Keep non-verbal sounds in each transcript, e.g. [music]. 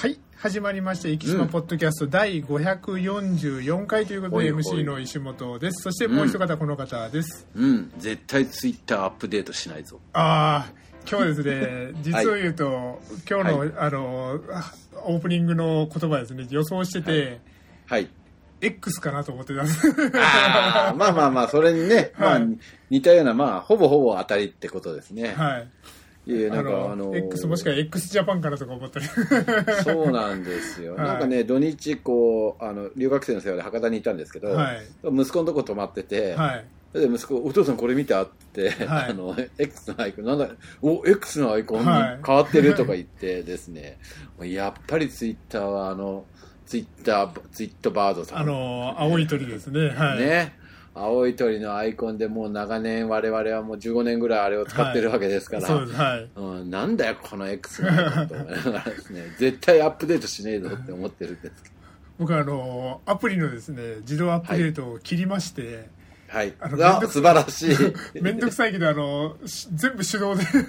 はい始まりました「生島ポッドキャスト」第544回ということで MC の石本です。そしてもう一方この方です、うん、絶対ツイッターアップデートしないぞ。ああ今日ですね [laughs] 実を言うと、今日の,、はい。あのあオープニングの言葉ですね予想してて、はい。X かなと思ってたんです。ああ、まあまあまあ、それにね、[laughs] まあはい、似たような、まあ、ほぼほぼ当たりってことですね。はいいやなんかあのあのー。X もしくは x ジャパンかなとか思ったりそうなんですよ。はいなんかね、土日、こう、あの、留学生の世話で博多にいたんですけど、はい。息子のとこ泊まってて、はい。で息子、お父さんこれ見たって、はい。あの、X のアイコン、なんだ、お、X のアイコンにはい。変わってるとか言ってですね、やっぱりツイッターはあの、ツイッター、ツイットバードさん。あの青い鳥ですね。はい。ね。青い鳥のアイコンでもう長年我々はもう15年ぐらいあれを使ってるわけですから、そうです。はい。うん、なんだよこの X のアイコンと思いながらですね、[laughs] 絶対アップデートしねえぞって思ってるんですけど。僕はあのアプリのですね自動アップデートを切りまして、はい。あの素晴らしい。[laughs] めんどくさいけど、あの、し全部手動で。[laughs] 素素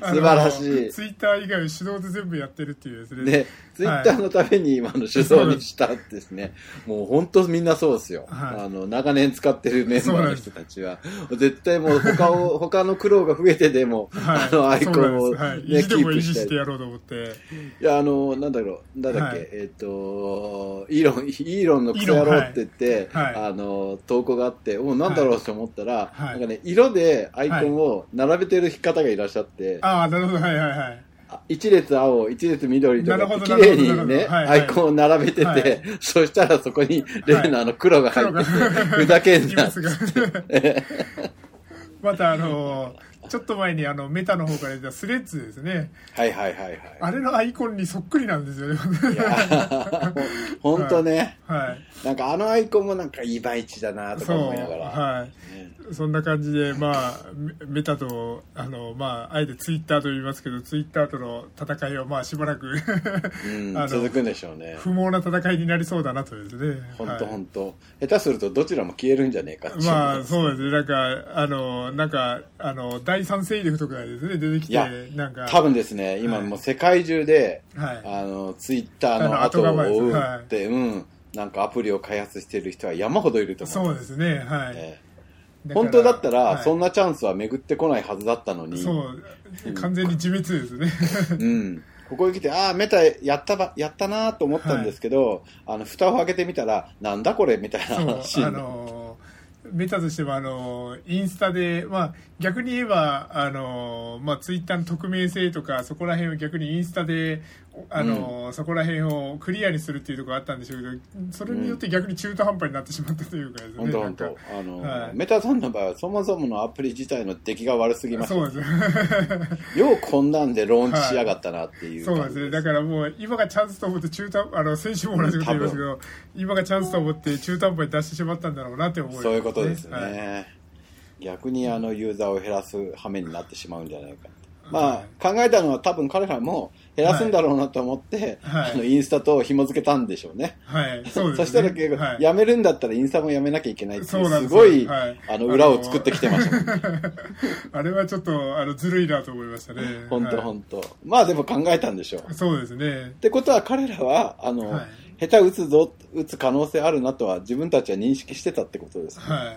晴らしいツイッター以外手動で全部やってるっていうですね。ね、ツイッターのために今の手動にしたんですね。もう本当みんなそうですよ。はいあの、長年使ってるメンバーの人たちは、絶対もう他を、[laughs] 他の苦労が増えてでも、はい、あのアイコンを、ねはい、意地でも維持キープしてやろうと思って。いや、あの、なんだろう、なんだっけ、はいえっ、と、イーロン、イーロンのクソ野郎って言って、はいはいあの、投稿があって、おなんだろうと思ったら、はい。なんかね、色でアイコンを並べてる方がいらっしゃって、ああ、なるほど、はいはいはい。あ一列青、一列緑とか綺麗にね、ほどはいはい。アイコンを並べてて、はい。そしたらそこに例のあの黒が入ってて、ふざけんなって。[laughs] [laughs] またあの、ちょっと前にあの、メタの方から出たスレッズですね。はいはいはいはい。あれのアイコンにそっくりなんですよね。いやほんとね、[laughs] はい。なんかあのアイコンもなんかいまいちだなとか思いながら。はい。ねそんな感じで、まあ、メメタと、あの、まあ、あえてツイッターと言いますけど、ツイッターとの戦いは、まあ、しばらく [laughs] 続くんでしょうね。不毛な戦いになりそうだなとですね。ほんとはいほんと。下手するとどちらも消えるんじゃねえかまあ、そうですね。なんか、あの、なんか、あの、第三勢力とかがですね、出てきて、なんか、多分ですね、今はいもう世界中で、はい。あの、ツイッターの後を追うって、うん、なんかアプリを開発してる人は山ほどいると思そううですね、はい。ええだから本当だったら、はい。そんなチャンスは巡ってこないはずだったのに、そう、完全に自滅ですね。うん。ここに来て、ああ、メタやったば、やったなと思ったんですけど、あの、蓋を開けてみたら、なんだこれみたいなそう、あの、メタとしては、あの、インスタで、まあ、逆に言えば、あの、まあ、ツイッターの匿名性とか、そこら辺を逆にインスタで、あの、そこら辺をクリアにするっていうところがあったんでしょうけど、それによって逆に中途半端になってしまったというかですね。本当本なんあの、はい。メタさんの場合はそもそものアプリ自体の出来が悪すぎますそうです。ようこんなんでローンチしやがったなっていうそう感じなんですね。だからもう、今がチャンスと思って中途、あの、先週も同じこと言いましたけど、今がチャンスと思って中途半端に出してしまったんだろうなって思います、そういうことですね、はい逆にあのユーザーを減らす羽目になってしまうんじゃないかまはあ、考えたのは多分彼らも減らすんだろうなと思って、はいあのインスタと紐付けたんでしょうね。はい、そうです、ね。そしたら結構、はいやめるんだったらインスタもやめなきゃいけないっていう、すすごい、はいあの、裏を作ってきてましたね。あれはちょっと、あの、ずるいなと思いましたね。本当はい本当。まあでも考えたんでしょう。っそうですね。てことは彼らは、あの、はい下手打つぞ、打つ可能性あるなとは自分たちは認識してたってことです。はい。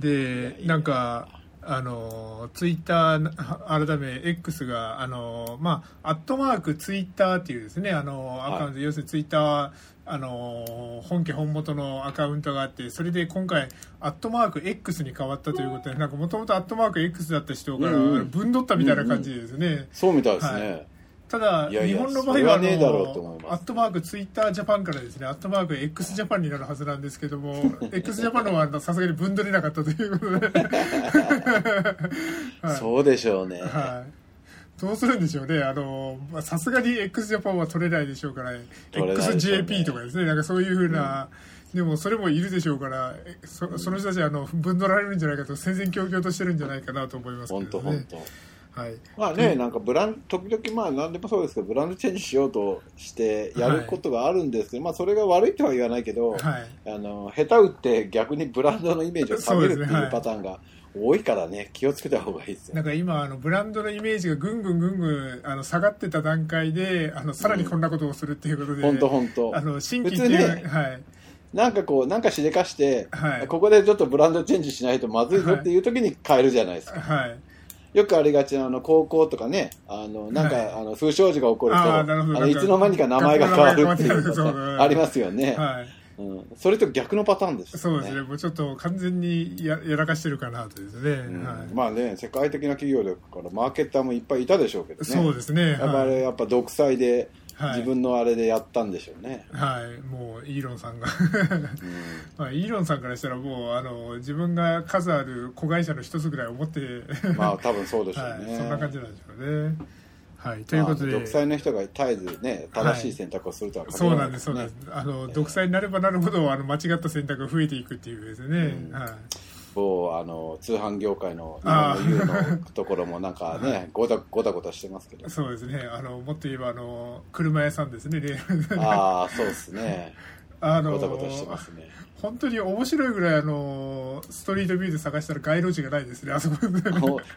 で、なんか、あの、ツイッター、改め X が、あの、まあ、アットマークツイッターっていうですね、あの、アカウント、要するにツイッターは、あの、本家本元のアカウントがあって、それで今回、アットマーク X に変わったということで、なんかもともとアットマーク X だった人から、うんうん分取ったみたいな感じですね。そうみたいですね。はいただ日本の場合はあアットマークツイッタージャパンからですねアットマーク x ジャパンになるはずなんですけども [laughs] x ジャパンのはさすがに分取れなかったという。ことで、はい。そうでしょうね。はい、どうするんでしょうね。あのまあさすがに x ジャパンは取れないでしょうからね。XJP とかですね。なんかそういうふうな、でもそれもいるでしょうからえそその人たちはあの分取られるんじゃないかと戦々恐々としてるんじゃないかなと思いますけ本当どね本当。はい。まあね、なんかブラン時々まあ何でもそうですけどブランドチェンジしようとしてやることがあるんですけど、まあそれが悪いとは言わないけど、はい。あの下手打って逆にブランドのイメージを下げるっていうパターンが多いからね気をつけた方がいいですよ。なんか今あのブランドのイメージがぐんぐんぐんぐんあの下がってた段階であのさらにこんなことをするっていうことで、本当本当。あの新規っていう、ねはい。なんかこうなんかしでかして、はい。ここでちょっとブランドチェンジしないとまずいぞっていう時に変えるじゃないですか、はいよくありがちなあの高校とかねあのなんか、はいあの風商事が起こるとあのいつの間にか名前が変わるっていう学校の名前が変わってるそ [laughs] うのありますよね、はい。うん、それと逆のパターンですよそうですね。もうちょっと完全にややらかしてるかなとですね、うん。はい。まあね世界的な企業だからマーケッターもいっぱいいたでしょうけどね。そうですね。やっぱあはい、れやっぱ独裁ではい。自分のあれでやったんでしょうね、はい、もうイーロンさんが。うん。[laughs] まあ、イーロンさんからしたらもうあの自分が数ある子会社の一つぐらい思って、まあ多分そうでしょうはい、ね、そんな感じなんでしょうね。はい、ということで、まあ独裁の人が絶えずね正しい選択をするとは限らないそうなんです、そうなんです。あの、独裁になればなるほど、あの、間違った選択が増えていくっていうですね。うん。はい。某あの通販業界のあー今ののところもなんかねごたごたごたしてますけど。そうですね。あの、もっと言えば、あの、車屋さんですね。でああそうですね。[laughs] あのごたごたしてますね。本当に面白いぐらい、あの、ストリートビューで探したら街路樹がないですね、あそこ。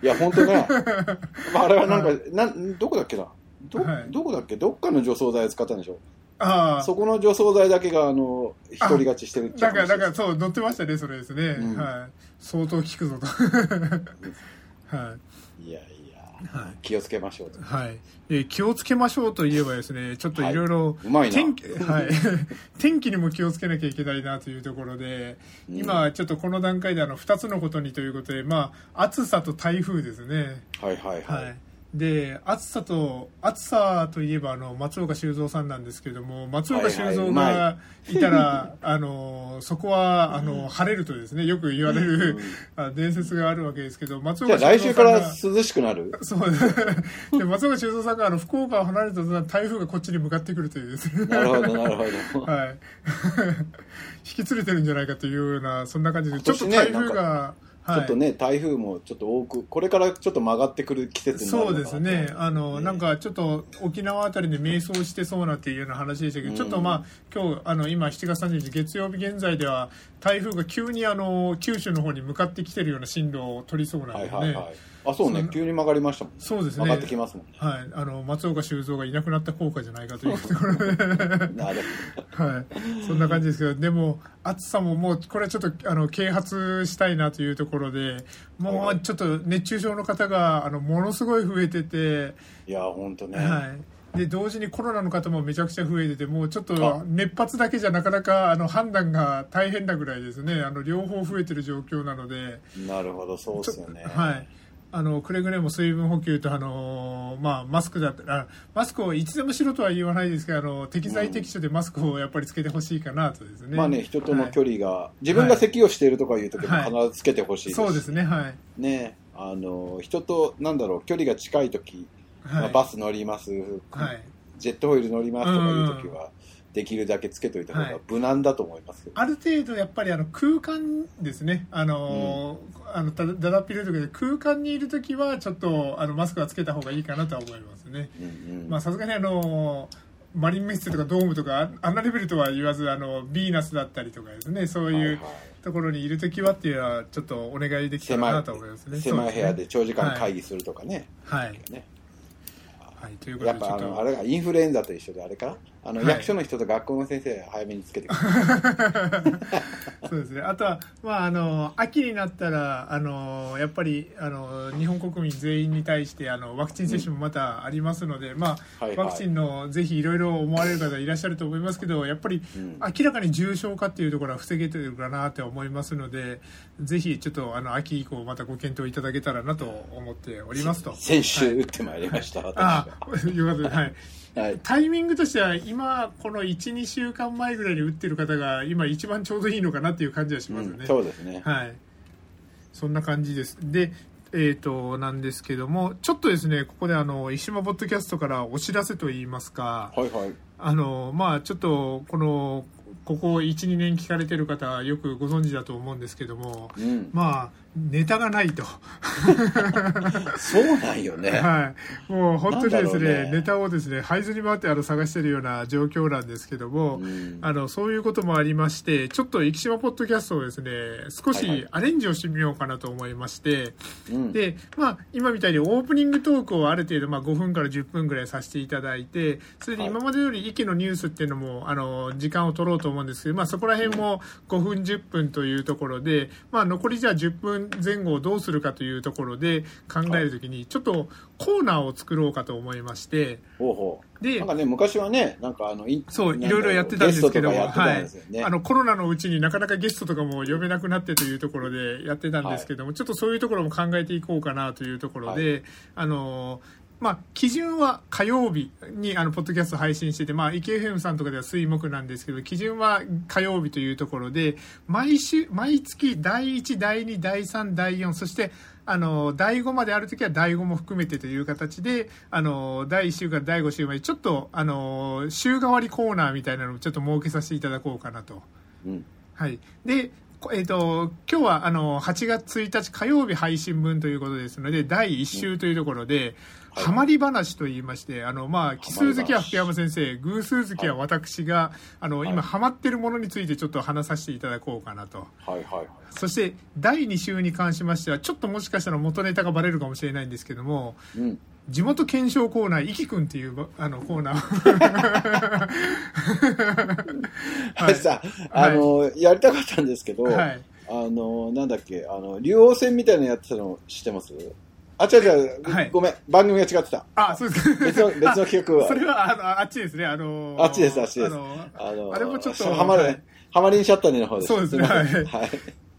いや本当ね [laughs] あれはなんかなんどこだっけな？ど,、はい。どこだっけ？どっかの除草剤を使ったんでしょ？ああ。そこの除草剤だけがあの一人勝ちしてるっちゃなんか、なんか、うそう、載ってましたね、それですね。うんはい。相当効くぞと。[laughs] はい。いやいやはい。気をつけましょうとはい、で気をつけましょうといえばですねちょっといろいろ天気はい、[laughs] 天気にも気をつけなきゃいけないなというところで、うん今ちょっとこの段階であの2つのことにということで、まあ、暑さと台風ですね。はいはいはい、はいで暑さと暑さといえばあの松岡修造さんなんですけども松岡修造はいはいがいたら、[laughs] あのそこはあの晴れるとですねよく言われる、あ伝説があるわけですけど松岡あ来週からが涼しくなる？[laughs] そう。[laughs] で松岡修造さんがあの福岡を離れた途端台風がこっちに向かってくるというですね。なるほどなるほど。はい。引き連れてるんじゃないかというようなそんな感じでちょっと台風が、ちょっとね、台風もちょっと多く、これからちょっと曲がってくる季節になるそうですね、あの、ねなんかちょっと沖縄あたりで迷走してそうなっていうような話でしたけど、うん。ちょっとまあ、今日あの今、7月30日、月曜日現在では、台風が急にあの九州の方に向かってきてるような進路を取りそうなんはいでね、はいはい。あ、そうね急に曲がりましたもんね。そうですね曲がってきますもんね。はい、あの松岡修造がいなくなった効果じゃないかというところで。なるはい、そんな感じですけど、でも、暑さももう、これはちょっとあの啓発したいなというところで、もうちょっと熱中症の方があのものすごい増えてて、いや、本当ね。はい、で同時にコロナの方もめちゃくちゃ増えてて、もうちょっあと熱発だけじゃなかなかあの判断が大変なぐらいですね、あの両方増えてる状況なので。なるほど、そうですよね。はいあのくれぐれも水分補給と、あのまあ、マスクだったらマスクをいつでもしろとは言わないですけどあの適材適所でマスクをやっぱりつけてほしいかなとですね。まあね、人との距離、離が、自分が咳をしているとかいう時もはい。必ずつけてほしいです。しそうですね、はい。ね、あの、人と、なんだろう、距離が近い時、まはい、あバス乗ります、はい。ジェットホイール乗りますとかいう時は、できるだけつけといた方が無難だと思いますけど。ある程度やっぱりあの空間ですね、あのあのだだだっぴる時で空間にいる時はちょっとあのマスクはつけた方がいいかなとは思いますね。さすがにあのマリンメッセとかドームとかああんなレベルとは言わずあのビーナスだったりとかですね。そうはいはい。いうところにいる時はっていうのはちょっとお願いできたらなと思いますね。狭い部屋で長時間会議するとかね。すねはい、ね。はい、ということでちょっとぱあのあれがインフルエンザと一緒であれかなあの、はい役所の人と学校の先生早めにつけてくる [laughs] そうですね。あとは、まあ、あの、秋になったら、あの、やっぱり、あの、日本国民全員に対して、あの、ワクチン接種もまたありますので、まあ、はいはいワクチンの、ぜひいろいろ思われる方いらっしゃると思いますけど、やっぱり、うん明らかに重症化っていうところは防げてるかなって思いますので、ぜひ、ちょっと、あの、秋以降、またご検討いただけたらなと思っておりますと。先週打ってまいりました、はあ、よかった。はい。はい。タイミングとしては今この12週間前ぐらいに打ってる方が今一番ちょうどいいのかなっていう感じはしますね、うんそうですね。はい。そんな感じです。でえー、となんですけどもちょっとですねここであの石間ポッドキャストからお知らせといいますか。はいはい。あのまあちょっとこのここ12年聞かれてる方はよくご存知だと思うんですけどもうん。まあネタがないと。そうなんよね。[laughs] はい。もう本当にですね、ねネタをですね、這いずり回ってあの探してるような状況なんですけども、うんあの、そういうこともありまして、ちょっと生島ポッドキャストをですね、少はいはいしアレンジをしてみようかなと思いまして、うんで、まあ、今みたいにオープニングトークをある程度、まあ、5分から10分ぐらいさせていただいて、それではい今までより息のニュースっていうのも、あの、時間を取ろうと思うんですけど、まあ、そこら辺も5分、10分というところで、まあ、残りじゃあ10分前後をどうするかというところで考えるときに、ちょっとコーナーを作ろうかと思いまして、ほうほう。でなんかね、昔はね、なんかあの、そう、ないろろいろやってたんですけど、ゲストとかやってたんですよね。はい。あの、コロナのうちになかなかゲストとかも呼べなくなってというところでやってたんですけども、ちょっとそういうところも考えていこうかなというところで、あの、まあ、基準は火曜日にあのポッドキャスト配信してて、まあ、池 FM さんとかでは水木なんですけど、基準は火曜日というところで、毎週、毎月第1、第2、第3、第4、そして、あの、第5まであるときは第5も含めてという形で、あの、第1週から第5週まで、ちょっと、あの、週替わりコーナーみたいなのをちょっと設けさせていただこうかなと。うん。はい。で、こえっ、と、今日は、あの、8月1日火曜日配信分ということですので、第1週というところで、はいハマり話と言いまして、あの、まあ、奇数好きは福山先生、偶数好きは私が、あの、はい今ハマってるものについてちょっと話させていただこうかなと。はいはいはい。そして、第2週に関しましては、ちょっともしかしたら元ネタがバレるかもしれないんですけども、うん。地元検証コーナー、いきくんっていうばあのコーナー [laughs] あれさ、あの、やりたかったんですけど、を。はい。あの、なんだっけ、あの、竜王戦みたいなのやってたの知ってます？あ、違う違う、はいごめん、番組が違ってた。あ、そうですか。別の、[laughs] 別の企画は。それは、あの、あっちですね、あのあっちですあっちですあのあのあれもちょっとハマる、はいハマりんシャッターにの方です。そうですねはいはい。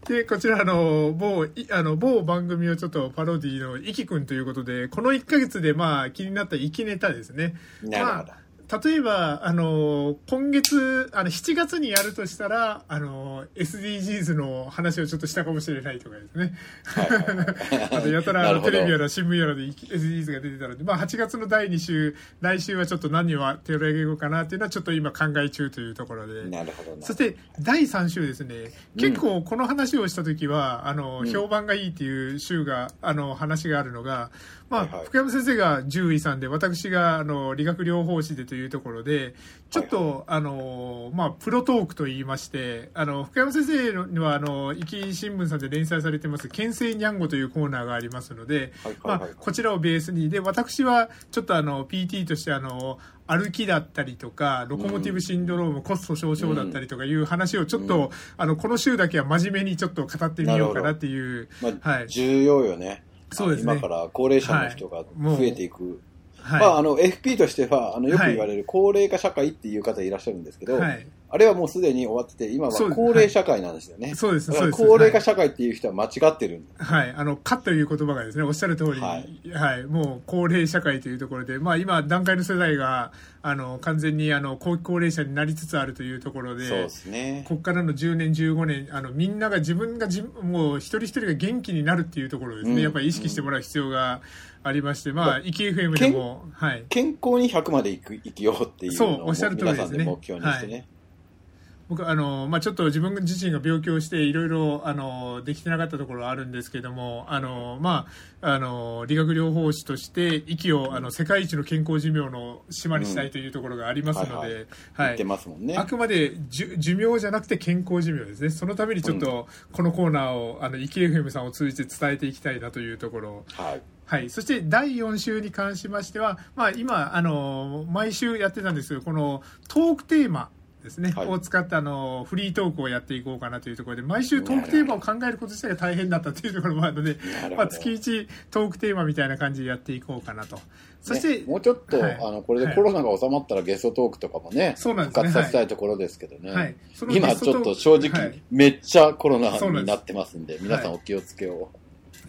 で、こちら、あの、某、いあの、某番組をちょっとパロディのいきくんということで、この1ヶ月で、まあ、気になった生きネタですね。なるほど。まあ例えば、あの、今月、あの、7月にやるとしたら、あの、SDGs の話をちょっとしたかもしれないとかですね。[laughs] あと、やたらテレビやら新聞やらで SDGs が出てたので、まあ、8月の第2週、来週はちょっと何を手を挙げようかなっていうのはちょっと今考え中というところで。なるほどな。そして第3週ですね、結構この話をした時は、あの、うん評判がいいっていう週が、あの、話があるのが、まあ、はいはい福山先生が獣医さんで、私が、あの、理学療法士でというところで、ちょっと、あの、まあ、プロトークと言いまして、あの、福山先生には、あの、生き新聞さんで連載されてます、県政にゃんごというコーナーがありますので、まあ、こちらをベースに、で、私は、ちょっとあの、PT として、あの、歩きだったりとか、ロコモティブシンドローム、コスト少々だったりとかいう話をちょっと、あの、この週だけは真面目にちょっと語ってみようかなっていう、まあはい。重要よね。そうですね今から高齢者の人が増えていく。はい。まあ、あの、FP としては、あの、よく言われる高齢化社会っていう方いらっしゃるんですけど、はい。あれはもうすでに終わってて、今は高齢社会なんですよね。そうです、そうです。高齢化社会っていう人は間違ってるんだ。はい、あの、かという言葉がですね、おっしゃる通り、ははいい、もう高齢社会というところで、まあ今、段階の世代が、あの、完全に、あの、高齢者になりつつあるというところで、そうですね。ここからの10年、15年、あの、みんなが自分がじ、もう一人一人が元気になるっていうところをですね、うんやっぱり意識してもらう必要がありまして、まあ、イキ FM でも、はい。健康に100まで生く生きようっていうそうおっしゃる通りですね皆さんで目標にしてね。僕あの、まあ、ちょっと自分自身が病気をしていろいろあのできてなかったところはあるんですけどもあの、まあ、あの理学療法士として息をあの世界一の健康寿命の島にしたいというところがありますので、言ってますもんね。あくまでじゅ寿命じゃなくて健康寿命ですね。そのためにちょっとこのコーナーをあのイキ FM さんを通じて伝えていきたいなというところ。はい。はい、そして第4週に関しましては、まあ、今あの毎週やってたんですけどこのトークテーマですね、はい。を使ったあのフリートークをやっていこうかなというところで毎週トークテーマを考えること自体が大変だったというところもあるのでまあ、月1トークテーマみたいな感じでやっていこうかなと。そして、ねもうちょっと、はい。あの、これでコロナが収まったらゲストトークとかもね、そうなんですね。復活させたいところですけどね。はい。今ちょっと正直、はい。めっちゃコロナになってますんで、皆さんお気をつけを。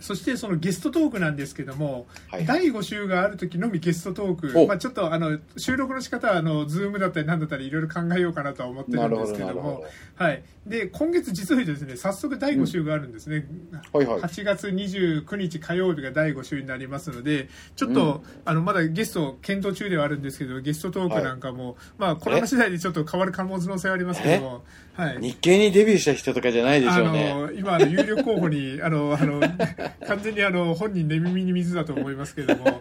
そしてそのゲストトークなんですけども、はい。第5週がある時のみゲストトーク、お。まあ、ちょっとあの収録の仕方はあのズームだったりなんだったりいろいろ考えようかなとは思ってるんですけども。はい、で今月実を言うとですね早速第5週があるんですね、はいはい。8月29日火曜日が第5週になりますのでちょっと、あのまだゲスト検討中ではあるんですけどゲストトークなんかも、まあコロナ次第でちょっと変わる可能性はありますけども、はい、日経にデビューした人とかじゃないでしあょうね。の今あの有力候補にあのあの [laughs] 完全にあの本人寝耳に水だと思いますけれども。は [laughs] い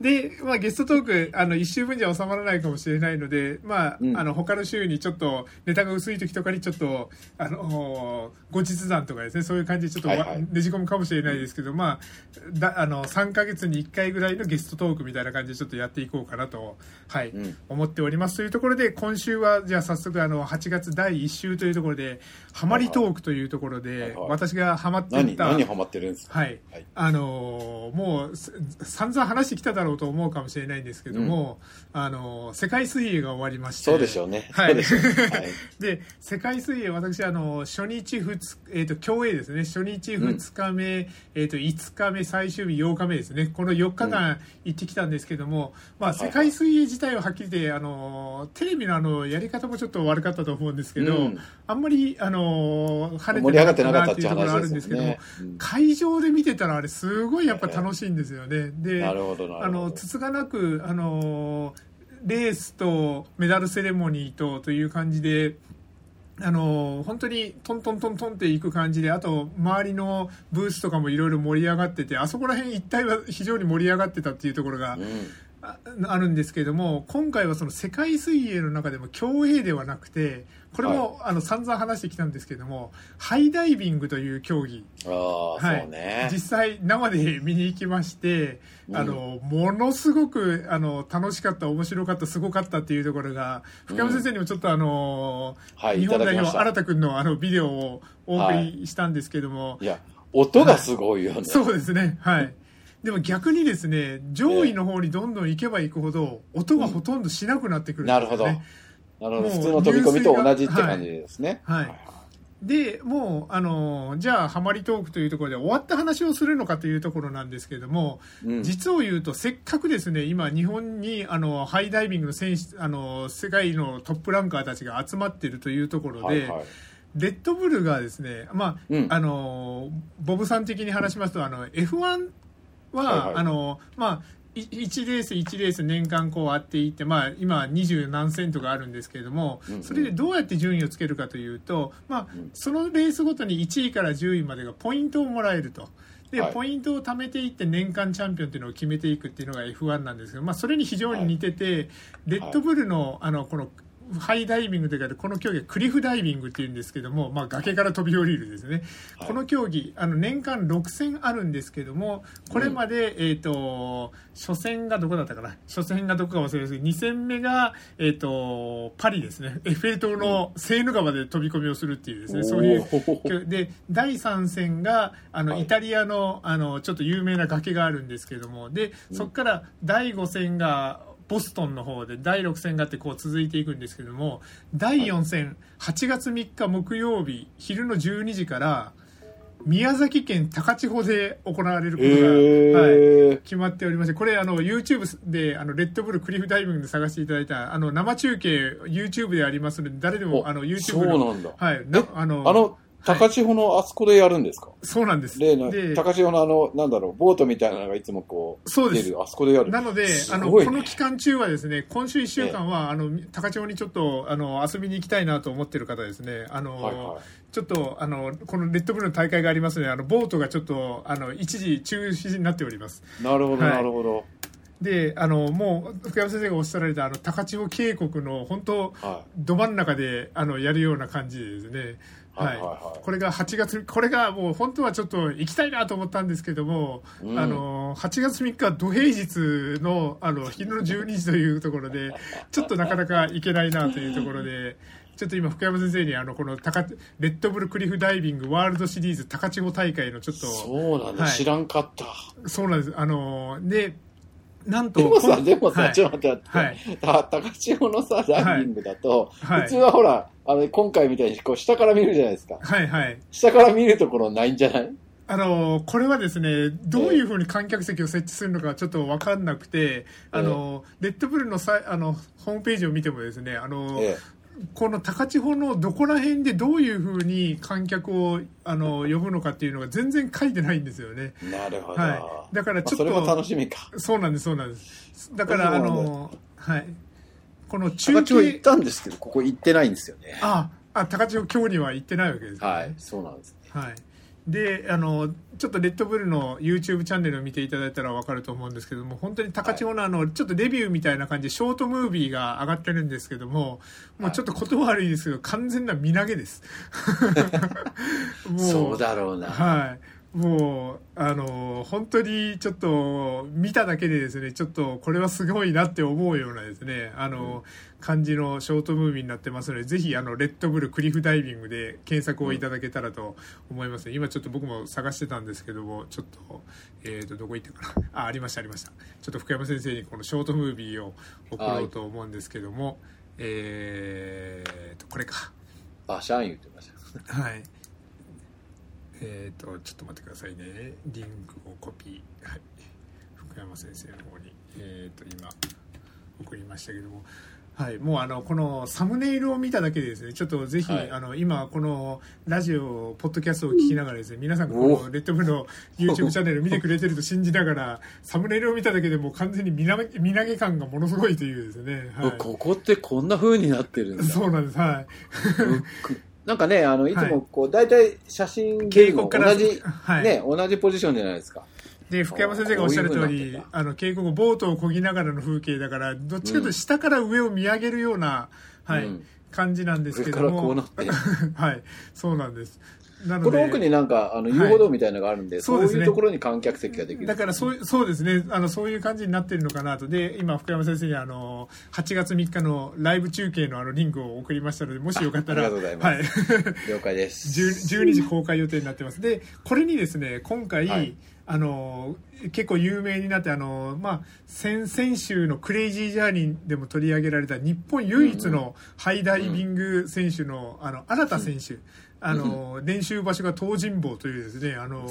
で、まあ、ゲストトークあの1週分じゃ収まらないかもしれないので、まあうん。あの他の週にちょっとネタが薄い時とかにちょっとあの後日談とかですねそういう感じでちょっとわ、はいはい。ねじ込むかもしれないですけど、まあ、だあの3か月に1回ぐらいのゲストトークみたいな感じでちょっとやっていこうかなと、はいうん。思っております。というところで今週はじゃあ早速あの8月第1週というところでハマりトークというところで、はいはい。私がハマっていた何ハマってるんですかはい、はい。あのーもうす散々話してきただろうと思うかもしれないんですけども、あのー世界水泳が終わりまして。そうでしょうね。はい。で。はい。[laughs] で世界水泳私あの初日2日、えー、と競泳ですね。初日2日目、えー、と5日目最終日8日目ですね。この4日間行ってきたんですけども、まあ、はいはい。世界水泳自体ははっきり言ってあのテレビのあのやり方もちょっと悪かったと思うんですけど、うん。あんまりあの跳ね盛り上がってなかったっていうっていうところあ話るんですけども。うん会場で見てたらあれすごいやっぱ楽しいんですよね。でなるほど、なあ。のつつがなくあのレースとメダルセレモニーとという感じで。あの本当にトントントントンっていく感じであと周りのブースとかもいろいろ盛り上がっててあそこら辺一帯は非常に盛り上がってたっていうところがうんあ [laughs] あるんですけれども今回はその世界水泳の中でも競泳ではなくてこれも、あの散々話してきたんですけれどもハイダイビングという競技。はい。ね。実際生で見に行きまして、うん。あのものすごくあの楽しかった面白かったすごかったっていうところが深山先生にもちょっとあの、はい、日いただきました。本代表新田君のあのビデオをお送りしたんですけども、いや、音がすごいよね。[laughs] そうですね。はいでも逆にですね上位の方にどんどん行けば行くほど音がほとんどしなくなってくるんですよね、なるほど。なるほど。普通の飛び込みと同じって感じですね。はいでもうあのじゃあハマりトークというところで終わった話をするのかというところなんですけれども、うん実を言うとせっかくですね今日本にあのハイダイビングの選手あの世界のトップランカーたちが集まっているというところで、はいはい。レッドブルがですね、まあうんあのボブさん的に話しますとあの F1 は、はいはい。あのまあ1レース1レース年間こうあっていって、まあ、今二十何セントがあるんですけれども、それでどうやって順位をつけるかというと、まあうん。そのレースごとに1位から10位までがポイントをもらえると。ではい。ポイントを貯めていって年間チャンピオンっていうのを決めていくっていうのが F1 なんですけど、まあ、それに非常に似てて、レッドブルのあのこのハイダイビングというかこの競技はクリフダイビングっていうんですけども、まあ、崖から飛び降りるですね、はい。この競技あの年間6戦あるんですけどもこれまで、えー、と初戦がどこだったかな。初戦がどこか忘れですけど2戦目が、えー、とパリですね。[laughs] エッフェル塔のセーヌ川で飛び込みをするっていうですね、そういうで第3戦があの、はい。イタリアのあのちょっと有名な崖があるんですけれども。でそこから第5戦がボストンの方で第6戦があってこう続いていくんですけれども第4戦、8月3日木曜日昼の12時から宮崎県高千穂で行われることが、はい、へー決まっておりましてこれあの YouTube であのレッドブルクリフダイビングで探していただいたあの生中継 YouTube でありますので誰でもおあの YouTube そうのなんだ。はいなあのあの、高千穂のあそこでやるんですか？そうなんです。例の、で高千穂のあの、なんだろう、ボートみたいなのがいつもこう、そうです。出る、あそこでやる。なので、あのこの期間中はですね今週1週間は、あの高千穂にちょっとあの遊びに行きたいなと思ってる方ですね。あの、はいはい。ちょっとあのこのレッドブルの大会がありますのであのボートがちょっとあの一時中止になっております。なるほど、はい。なるほど。であのもう福山先生がおっしゃられたあの高千穂渓谷の本当はど真ん中であのやるような感じでですねはいはいはいこれが8月これがもう本当はちょっと行きたいなと思ったんですけども、うんあの8月3日は土平日のあの昼の12時というところでちょっとなかなか行けないなというところで。ちょっと今福山先生にあのこの高レッドブルクリフダイビングワールドシリーズ高千穂大会のちょっい。とそうなんだ、はい知らんかった。そうなんですあのでなんとでもさ、でもさ、はい。ちょっと待っては待って。た高千穂のさ、ダイビングだと、はい。普通はほら、あの、今回みたいにこう下から見るじゃないですか。はいはい。下から見るところないんじゃない？あのこれはですねどういうふうに観客席を設置するのかちょっと分かんなくて、あのレッドブルのさあのホームページを見てもですねあの、えこの高千穂のどこら辺でどういうふうに観客をあの呼ぶのかっていうのが全然書いてないんですよね。えなるほど。はいだからちょっとまあそれも楽しみか。そうなんですそうなんです。だからあのはいこの中高千穂行っ継たんですけど、ここ行ってないんですよね。ああ高千穂今日には行ってないわけですね。はい、そうなんです。はい、であのちょっとレッドブルの YouTube チャンネルを見ていただいたら分かると思うんですけども本当に高千穂のあのちょっとレビューみたいな感じでショートムービーが上がってるんですけどももうちょっと言葉悪いですけど完全な身投げです。[laughs] もそうだろうな。はいもうあの本当にちょっと見ただけでですねちょっとこれはすごいなって思うようなですねあの、感じのショートムービーになってますのでぜひあのレッドブルクリフダイビングで検索をいただけたらと思います、今ちょっと僕も探してたんですけどもちょっと,、えー、とどこ行ったかなあありましたありましたちょっと福山先生にこのショートムービーを送ろうと思うんですけども、えー、とこれかバシャン言ってました。はい。えっ、と、ちょっと待ってくださいね。リンクをコピー。はい。福山先生の方に、えっ、と、今、送りましたけども。はい、もうあのこのサムネイルを見ただけでですねちょっとぜひ、はいあの今このラジオポッドキャストを聞きながらですね皆さんがこおのレッドブルの YouTube チャンネルを見てくれてると信じながら [laughs] サムネイルを見ただけでもう完全に身投げ感がものすごいというですね、はい、ここってこんな風になってるんだ。そうなんですはいなんかね、あの、い。つもこう、大体写真でも同じ、はい。ね、同じポジションじゃないですか。で福山先生がおっしゃる通りあの渓谷ボートを漕ぎながらの風景だからどっちかというと下から上を見上げるような、はいうん。感じなんですけども。[laughs] はい。そうなんですこの奥になんか、あの、はい。遊歩道みたいなのがあるんで、そうですね。そういうところに観客席ができる。だからそうそうですね。あのそういう感じになってるのかなと。で今福山先生にあの8月3日のライブ中継のあのリンクを送りましたのでもしよかったらあありがとうございます。はい。了解です。[laughs] 10 12時公開予定になってます。でこれにですね今回、はいあの結構有名になってあの、まあ、先々週の「クレイジージャーニー」でも取り上げられた日本唯一のハイダイビング選手の,、あの新田選手、あの練習場所が東尋坊というですねあの。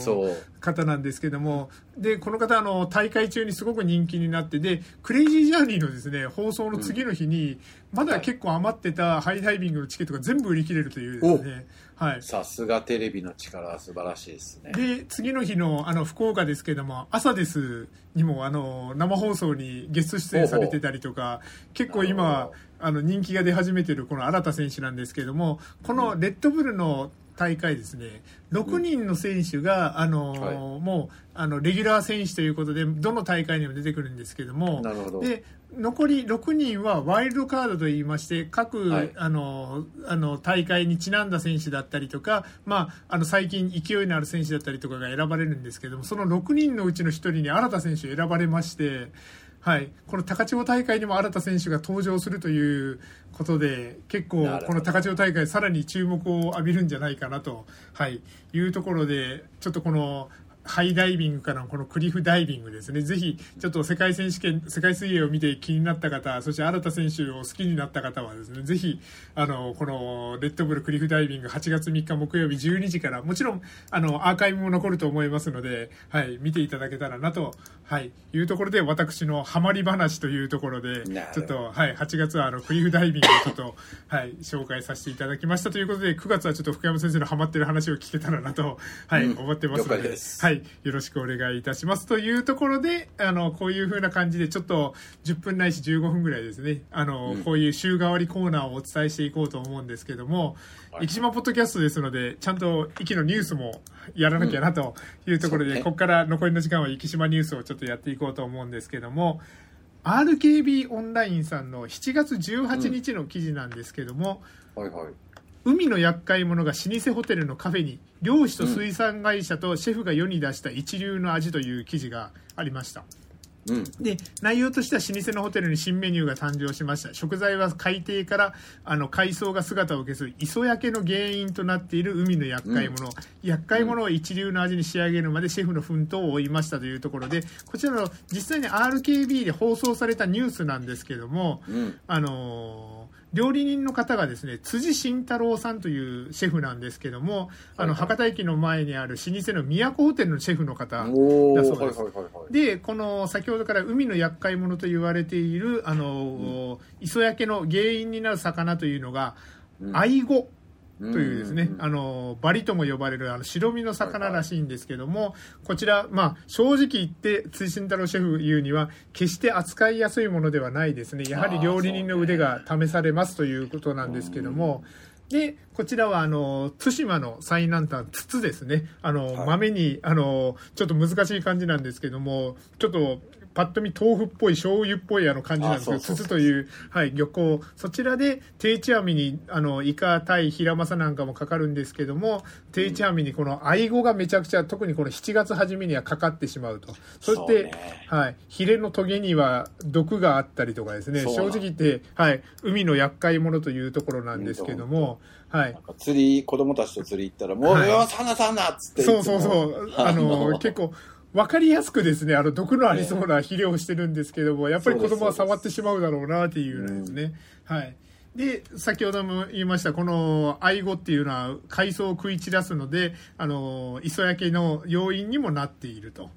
方なんですけども。でこの方あの大会中にすごく人気になってでクレイジージャーニーのですね放送の次の日に、まだ結構余ってたハイダイビングのチケットが全部売り切れるというですねはい。さすがテレビの力は素晴らしいですね。で次の日のあの福岡ですけども「朝です」にもあの生放送にゲスト出演されてたりとか結構今ほあの人気が出始めてるこの新田選手なんですけどもこのレッドブルの大会ですね。6人の選手が、あのはい。もうあのレギュラー選手ということでどの大会にも出てくるんですけどもなるほど。で残り6人はワイルドカードといいまして各、はい。あのあの大会にちなんだ選手だったりとか、まあ、あの最近勢いのある選手だったりとかが選ばれるんですけどもその6人のうちの1人に新田選手選ばれまして、はい、この高千穂大会にも新田選手が登場するということで結構この高千穂大会さらに注目を浴びるんじゃないかなと、はい、いうところでちょっとこのハイダイビングからのこのクリフダイビングですね。ぜひ、ちょっと世界選手権、世界水泳を見て気になった方、そして新田選手を好きになった方はですね、ぜひ、あの、このレッドブルクリフダイビング8月3日木曜日12時から、もちろん、あの、アーカイブも残ると思いますので、はい、見ていただけたらなと、はい、いうところで、私のハマり話というところでちょっと、はい、8月はあの、クリフダイビングをちょっと、[laughs] はい、紹介させていただきました。ということで、9月はちょっと福山先生のハマってる話を聞けたらなと、はい、うん。思ってますので、はい、よろしくお願いいたします。というところで、あの、こういう風な感じで、ちょっと10分ないし15分ぐらいですね、あの、うん。こういう週替わりコーナーをお伝えしていこうと思うんですけども、はい。生島ポッドキャストですので、ちゃんと息のニュースもやらなきゃなというところで、そうね。ここから残りの時間は生島ニュースをちょっとやっていこうと思うんですけども、RKB オンラインさんの7月18日の記事なんですけども、はいはい。海の厄介者が老舗ホテルのカフェに漁師と水産会社とシェフが世に出した一流の味という記事がありましたうん。で内容としては老舗のホテルに新メニューが誕生しました食材は海底からあの海藻が姿を消す磯焼けの原因となっている海の厄介者、厄介者を一流の味に仕上げるまでシェフの奮闘を追いましたというところでこちらの実際に RKB で放送されたニュースなんですけども、うん。あのー料理人の方がですね辻慎太郎さんというシェフなんですけども、あの博多駅の前にある老舗の都ホテルのシェフの方だそうです。はいはいはいはいでこの先ほどから海の厄介者と言われているあの、磯焼けの原因になる魚というのが、うん。アイゴとというですね、あのバリとも呼ばれるあの白身の魚らしいんですけども、こちら、まあ、正直言って辻慎太郎シェフ言うには決して扱いやすいものではないですね。やはり料理人の腕が試されますということなんですけども。でこちらはあの対馬の最南端筒ですね。あの、はい。豆にあのちょっと難しい感じなんですけどもちょっとパッと見豆腐っぽい醤油っぽいあの感じなんですけど筒という、はい、漁港。そちらで定置網にあのイカタイヒラマサなんかもかかるんですけども定置網にこのアイゴがめちゃくちゃ特にこの7月初めにはかかってしまうと。そしてね。はい、ヒレのトゲには毒があったりとかですね。正直言って、はい、海の厄介者というところなんですけども、はい。なん、か釣り子供たちと釣り行ったらもう、はい。よさなさなっつってそうそうそう。あのの。結構分かりやすくですねあの毒のありそうな肥料をしてるんですけどもやっぱり子供は触ってしまうだろうなっていうのですね。はい。で先ほども言いましたこのアイゴっていうのは海藻を食い散らすのであの磯焼けの要因にもなっていると。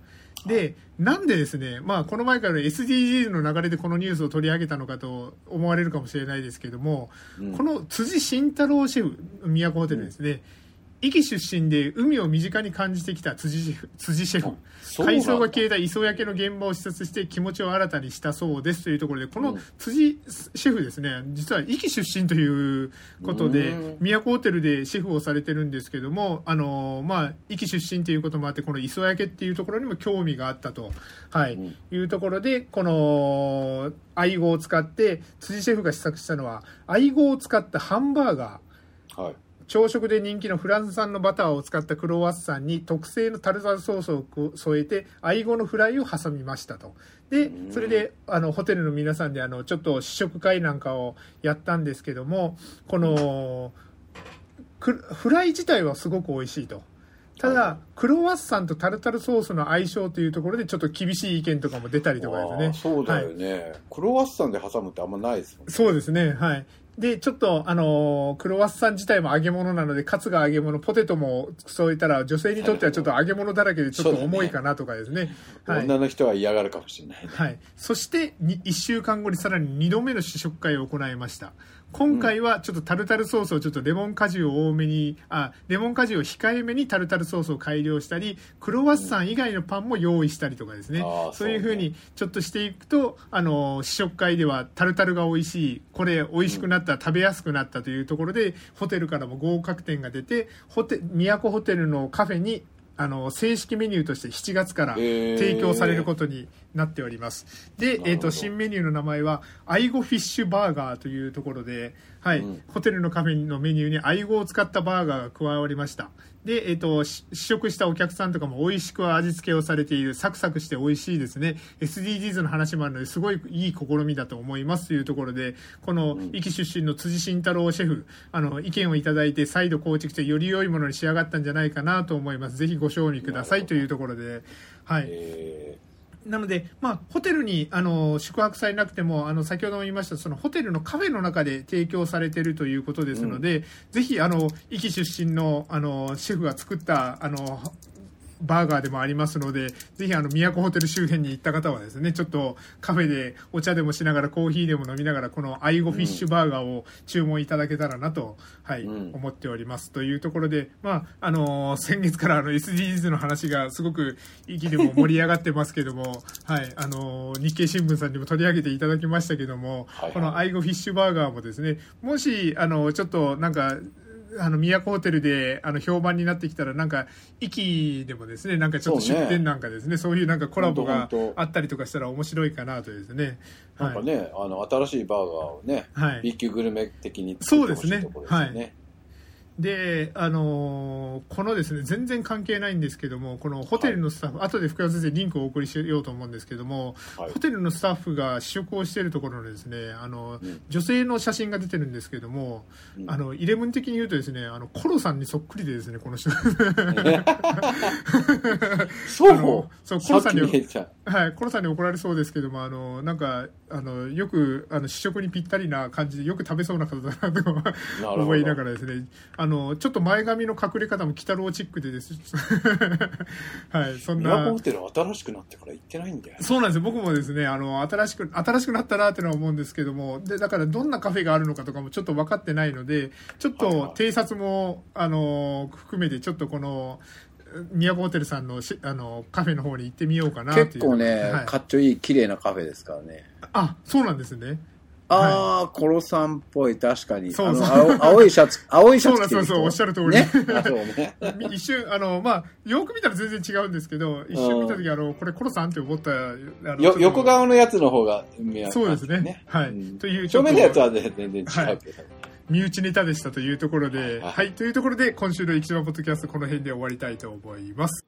でなんでですね、まあ、この前から SDGs の流れでこのニュースを取り上げたのかと思われるかもしれないですけども、うん。この辻慎太郎シェフ都ホテルですね、壱岐出身で海を身近に感じてきた辻シェフ辻シェフ。海藻が消えた磯焼けの現場を視察して気持ちを新たにしたそうですというところでこのうん。辻シェフですね実は壱岐出身ということでうん。都ホテルでシェフをされてるんですけどもあのまあ壱岐出身ということもあってこの磯焼けっていうところにも興味があったと、はい。うん。いうところでこのアイゴを使って辻シェフが試作したのはアイゴを使ったハンバーガー。はい朝食で人気のフランス産のバターを使ったクロワッサンに特製のタルタルソースを添えてアイゴのフライを挟みましたと。でうん。それであのホテルの皆さんであのちょっと試食会なんかをやったんですけどもこのくフライ自体はすごく美味しいと。ただクロワッサンとタルタルソースの相性というところでちょっと厳しい意見とかも出たりとかですねそうだよね、クロワッサンで挟むってあんまないですもんねそうですね、はい。で、ちょっと、あのークロワッサン自体も揚げ物なので、カツが揚げ物、ポテトも添えたら、女性にとってはちょっと揚げ物だらけでちょっと重いかなとかですね。はい。女の人は嫌がるかもしれないねはい。そして、に1週間後にさらに2度目の試食会を行いました。今回はちょっとタルタルソースをちょっとレモン果汁を多めに、あ、レモン果汁を控えめにタルタルソースを改良したり、クロワッサン以外のパンも用意したりとかですね。そういうふうにちょっとしていくと、あの、試食会ではタルタルが美味しい、これ美味しくなった、食べやすくなったというところで、ホテルからも合格点が出て、ホテ、都ホテルのカフェに、あの、正式メニューとして7月から提供されることになっております。で、なるほどえっ、と、新メニューの名前は、アイゴフィッシュバーガーというところで、はい、うんホテルのカフェのメニューにアイゴを使ったバーガーが加わりました。で、えっ、と、し試食したお客さんとかも美味しく味付けをされている、サクサクして美味しいですね。SDGs の話もあるので、すごいいい試みだと思いますというところで、この、壱岐出身の辻慎太郎シェフ、あの、意見をいただいて、再度構築して、より良いものに仕上がったんじゃないかなと思います。ぜひご賞味くださいというところで、はい。えなので、まあ、ホテルにあの宿泊されなくてもあの先ほども言いましたそのホテルのカフェの中で提供されているということですので、ぜひあの壱岐出身のあのシェフが作ったあのバーガーでもありますので、ぜひあの都ホテル周辺に行った方はですね、ちょっとカフェでお茶でもしながらコーヒーでも飲みながらこのアイゴフィッシュバーガーを注文いただけたらなと、はい、うん思っております。というところで、まあ、あのー先月からあの SDGs の話がすごく息でも盛り上がってますけども、[laughs] はい、あのー日経新聞さんにも取り上げていただきましたけども、はいはいこのアイゴフィッシュバーガーもですね、もし、あの、ちょっとなんか、あの都ホテルであの評判になってきたらなんか駅でもですねなんかちょっとそうね。出店なんかですねそういうなんかコラボがあったりとかしたら面白いかなとですね。はい。なんかね、あの新しいバーガーをね、はい。B 級グルメ的にそうですね作ってほしいところですよね。で、あのーこのですね、全然関係ないんですけども、このホテルのスタッフ、後で福山先生リンクをお送りしようと思うんですけども、はい。ホテルのスタッフが試食をしているところのですね、あの、うん。女性の写真が出てるんですけども、うん。あの、イレブン的に言うとですね、あの、コロさんにそっくりでですね、この人。そう。[laughs] そうコロさんに。はい、コロさんに怒られそうですけども、あの、なんか、あの、よく、あの、試食にぴったりな感じで、よく食べそうな方だなと思いながらですね、あの、ちょっと前髪の隠れ方も鬼太郎チックでです。[laughs] はい、そんなミラコホ。テル新しくなってから行ってないんだよね。そうなんですよ。僕もですね、あの、新しく、新しくなったなってのは思うんですけども、で、だからどんなカフェがあるのかとかもちょっと分かってないので、ちょっと偵察も、あの、含めて、ちょっとこの、宮古ホテルさんのしあのカフェの方に行ってみようかなっていう結構ね、はいかっちょいい綺麗なカフェですからね。あそうなんですねああ、コロさんっぽい、確かに。そうそう。青青いシャツ、青いシャツ着てるそうそうおっしゃる通り、ね？あそうね。一瞬あのまあよく見たら全然違うんですけど一瞬見た時あのこれコロさんって思ったあのよと。横側のやつの方が見やそうですね。はい。うん。という正面のやつはね全然違うけど。身内ネタでしたというところではい。はい。というところで今週の一番ポッドキャストこの辺で終わりたいと思います